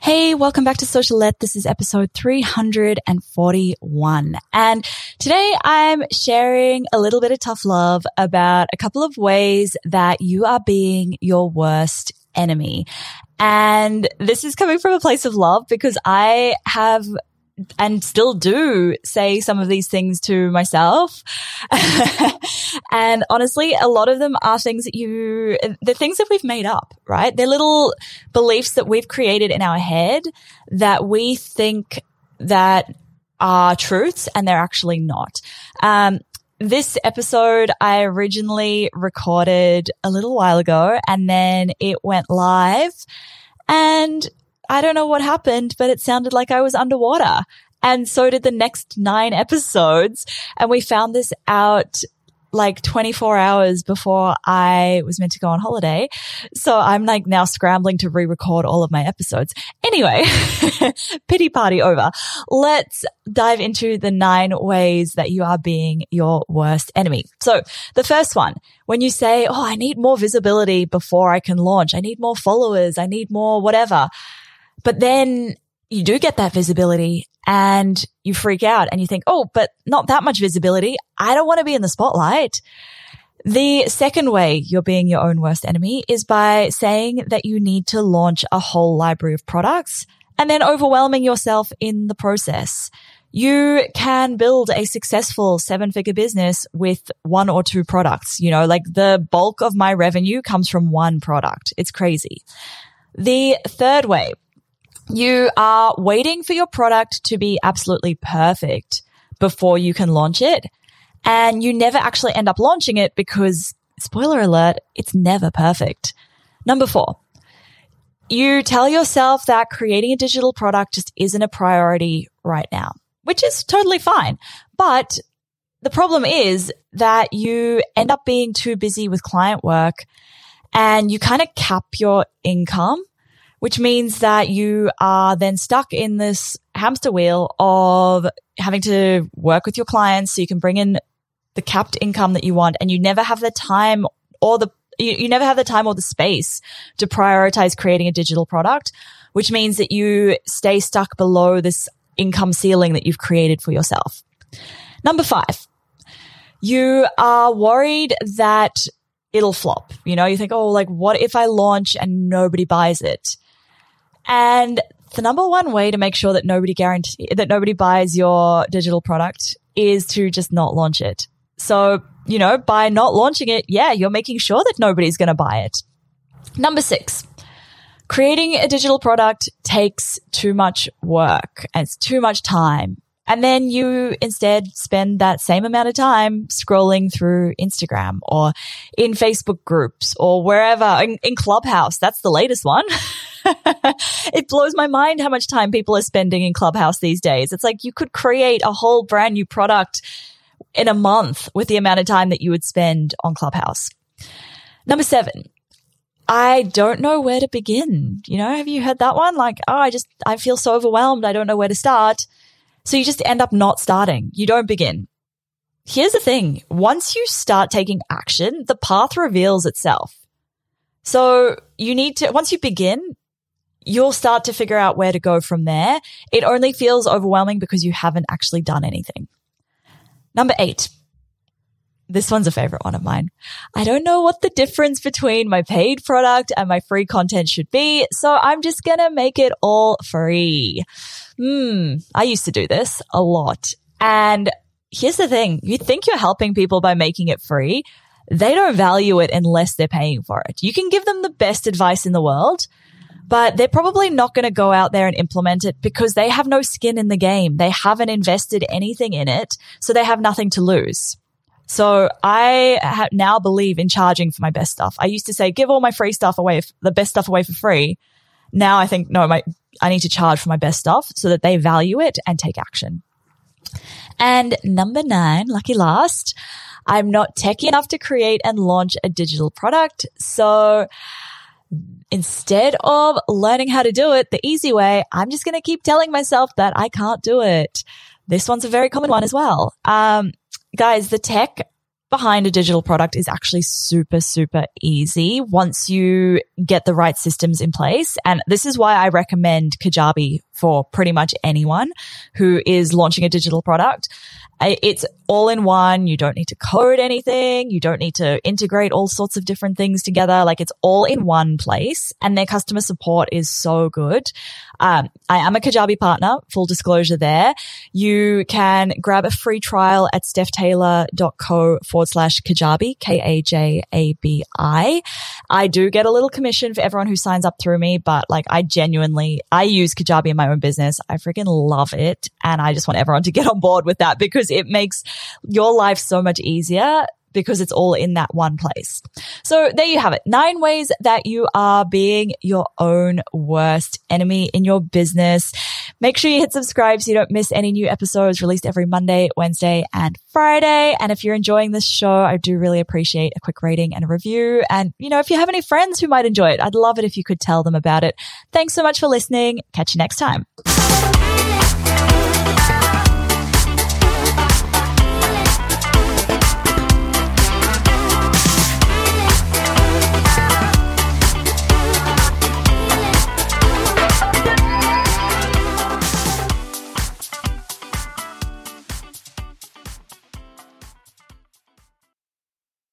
Hey, welcome back to Socialette. This is episode 341. And today I'm sharing a little bit of tough love about a couple of ways that you are being your worst enemy. And this is coming from a place of love because I have and still do say some of these things to myself. and honestly, a lot of them are things that you, the things that we've made up, right? They're little beliefs that we've created in our head that we think that are truths and they're actually not. Um, this episode I originally recorded a little while ago and then it went live and I don't know what happened, but it sounded like I was underwater. And so did the next nine episodes. And we found this out like 24 hours before I was meant to go on holiday. So I'm like now scrambling to re-record all of my episodes. Anyway, pity party over. Let's dive into the nine ways that you are being your worst enemy. So the first one, when you say, Oh, I need more visibility before I can launch. I need more followers. I need more whatever. But then you do get that visibility and you freak out and you think, Oh, but not that much visibility. I don't want to be in the spotlight. The second way you're being your own worst enemy is by saying that you need to launch a whole library of products and then overwhelming yourself in the process. You can build a successful seven figure business with one or two products. You know, like the bulk of my revenue comes from one product. It's crazy. The third way you are waiting for your product to be absolutely perfect before you can launch it. And you never actually end up launching it because spoiler alert, it's never perfect. Number four, you tell yourself that creating a digital product just isn't a priority right now, which is totally fine. But the problem is that you end up being too busy with client work and you kind of cap your income which means that you are then stuck in this hamster wheel of having to work with your clients so you can bring in the capped income that you want and you never have the time or the you, you never have the time or the space to prioritize creating a digital product, which means that you stay stuck below this income ceiling that you've created for yourself. Number five, you are worried that it'll flop. You know, you think, oh, like what if I launch and nobody buys it? And the number one way to make sure that nobody guarantee that nobody buys your digital product is to just not launch it. So, you know, by not launching it, yeah, you're making sure that nobody's going to buy it. Number six, creating a digital product takes too much work and it's too much time. And then you instead spend that same amount of time scrolling through Instagram or in Facebook groups or wherever in, in Clubhouse. That's the latest one. it blows my mind how much time people are spending in Clubhouse these days. It's like you could create a whole brand new product in a month with the amount of time that you would spend on Clubhouse. Number seven, I don't know where to begin. You know, have you heard that one? Like, oh, I just, I feel so overwhelmed. I don't know where to start. So you just end up not starting. You don't begin. Here's the thing. Once you start taking action, the path reveals itself. So you need to, once you begin, you'll start to figure out where to go from there. It only feels overwhelming because you haven't actually done anything. Number eight. This one's a favorite one of mine. I don't know what the difference between my paid product and my free content should be, so I'm just gonna make it all free. Hmm, I used to do this a lot. And here's the thing. You think you're helping people by making it free. They don't value it unless they're paying for it. You can give them the best advice in the world, but they're probably not going to go out there and implement it because they have no skin in the game. They haven't invested anything in it. So they have nothing to lose. So I ha- now believe in charging for my best stuff. I used to say, give all my free stuff away, f- the best stuff away for free. Now I think, no, my, I need to charge for my best stuff so that they value it and take action. And number nine, lucky last, I'm not techy enough to create and launch a digital product. So instead of learning how to do it the easy way, I'm just going to keep telling myself that I can't do it. This one's a very common one as well. Um, guys, the tech behind a digital product is actually super, super easy once you get the right systems in place. And this is why I recommend Kajabi for pretty much anyone who is launching a digital product. It's all in one. You don't need to code anything. You don't need to integrate all sorts of different things together. Like it's all in one place and their customer support is so good. Um, I am a Kajabi partner, full disclosure there. You can grab a free trial at stephtaylor.co forward slash Kajabi, K-A-J-A-B-I. I do get a little commission for everyone who signs up through me, but like I genuinely, I use Kajabi in own business. I freaking love it. And I just want everyone to get on board with that because it makes your life so much easier because it's all in that one place. So there you have it. Nine ways that you are being your own worst enemy in your business. Make sure you hit subscribe so you don't miss any new episodes released every Monday, Wednesday, and Friday. And if you're enjoying this show, I do really appreciate a quick rating and a review. And, you know, if you have any friends who might enjoy it, I'd love it if you could tell them about it. Thanks so much for listening. Catch you next time.